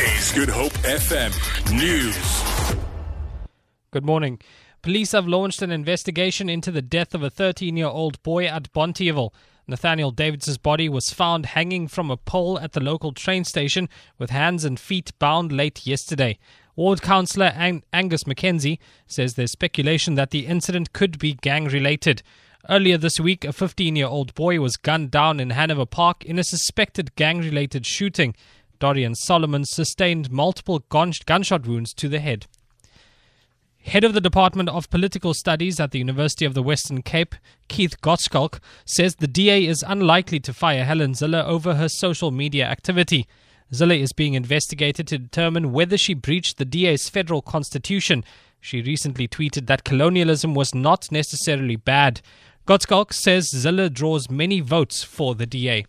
Is Good Hope FM News. Good morning. Police have launched an investigation into the death of a 13 year old boy at Bonteheuwel. Nathaniel Davids's body was found hanging from a pole at the local train station with hands and feet bound late yesterday. Ward Councillor Ang- Angus McKenzie says there's speculation that the incident could be gang related. Earlier this week, a 15 year old boy was gunned down in Hanover Park in a suspected gang related shooting. Dorian Solomon sustained multiple gun- gunshot wounds to the head. Head of the Department of Political Studies at the University of the Western Cape, Keith Gottschalk, says the DA is unlikely to fire Helen Zille over her social media activity. Zille is being investigated to determine whether she breached the DA's federal constitution. She recently tweeted that colonialism was not necessarily bad. Gottschalk says Zille draws many votes for the DA.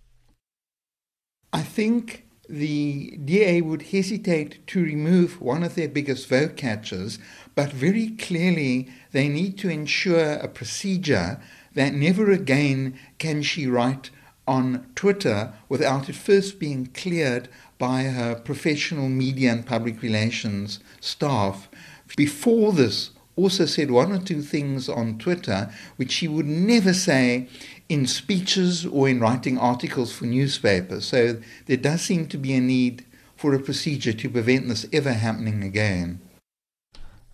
I think the DA would hesitate to remove one of their biggest vote catchers, but very clearly they need to ensure a procedure that never again can she write on Twitter without it first being cleared by her professional media and public relations staff. Before this, also said one or two things on Twitter which she would never say in speeches or in writing articles for newspapers. So there does seem to be a need for a procedure to prevent this ever happening again.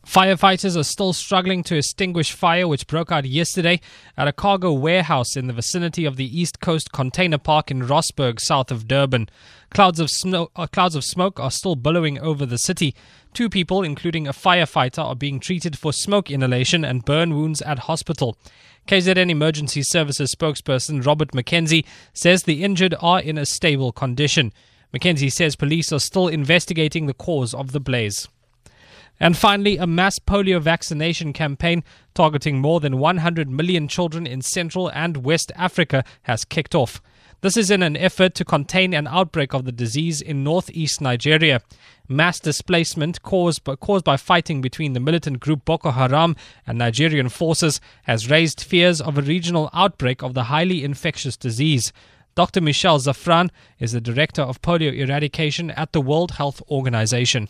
Firefighters are still struggling to extinguish fire which broke out yesterday at a cargo warehouse in the vicinity of the East Coast Container Park in Rossburgh, south of Durban. Clouds of, uh, clouds of smoke are still billowing over the city. Two people, including a firefighter, are being treated for smoke inhalation and burn wounds at hospital. KZN Emergency Services spokesperson Robert McKenzie says the injured are in a stable condition. McKenzie says police are still investigating the cause of the blaze. And finally, a mass polio vaccination campaign targeting more than 100 million children in Central and West Africa has kicked off. This is in an effort to contain an outbreak of the disease in northeast Nigeria. Mass displacement caused by, caused by fighting between the militant group Boko Haram and Nigerian forces has raised fears of a regional outbreak of the highly infectious disease. Dr. Michel Zaffran is the director of polio eradication at the World Health Organization.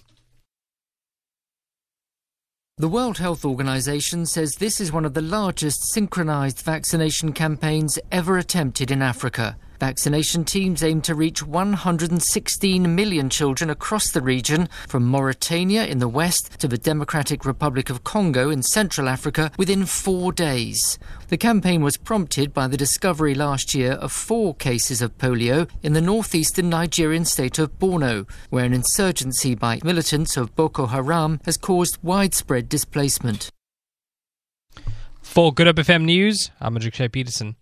The World Health Organization says this is one of the largest synchronized vaccination campaigns ever attempted in Africa. Vaccination teams aim to reach 116 million children across the region, from Mauritania in the west to the Democratic Republic of Congo in Central Africa, within four days. The campaign was prompted by the discovery last year of four cases of polio in the northeastern Nigerian state of Borno, where an insurgency by militants of Boko Haram has caused widespread displacement. For Good Hope FM News, I'm Adrik Peterson.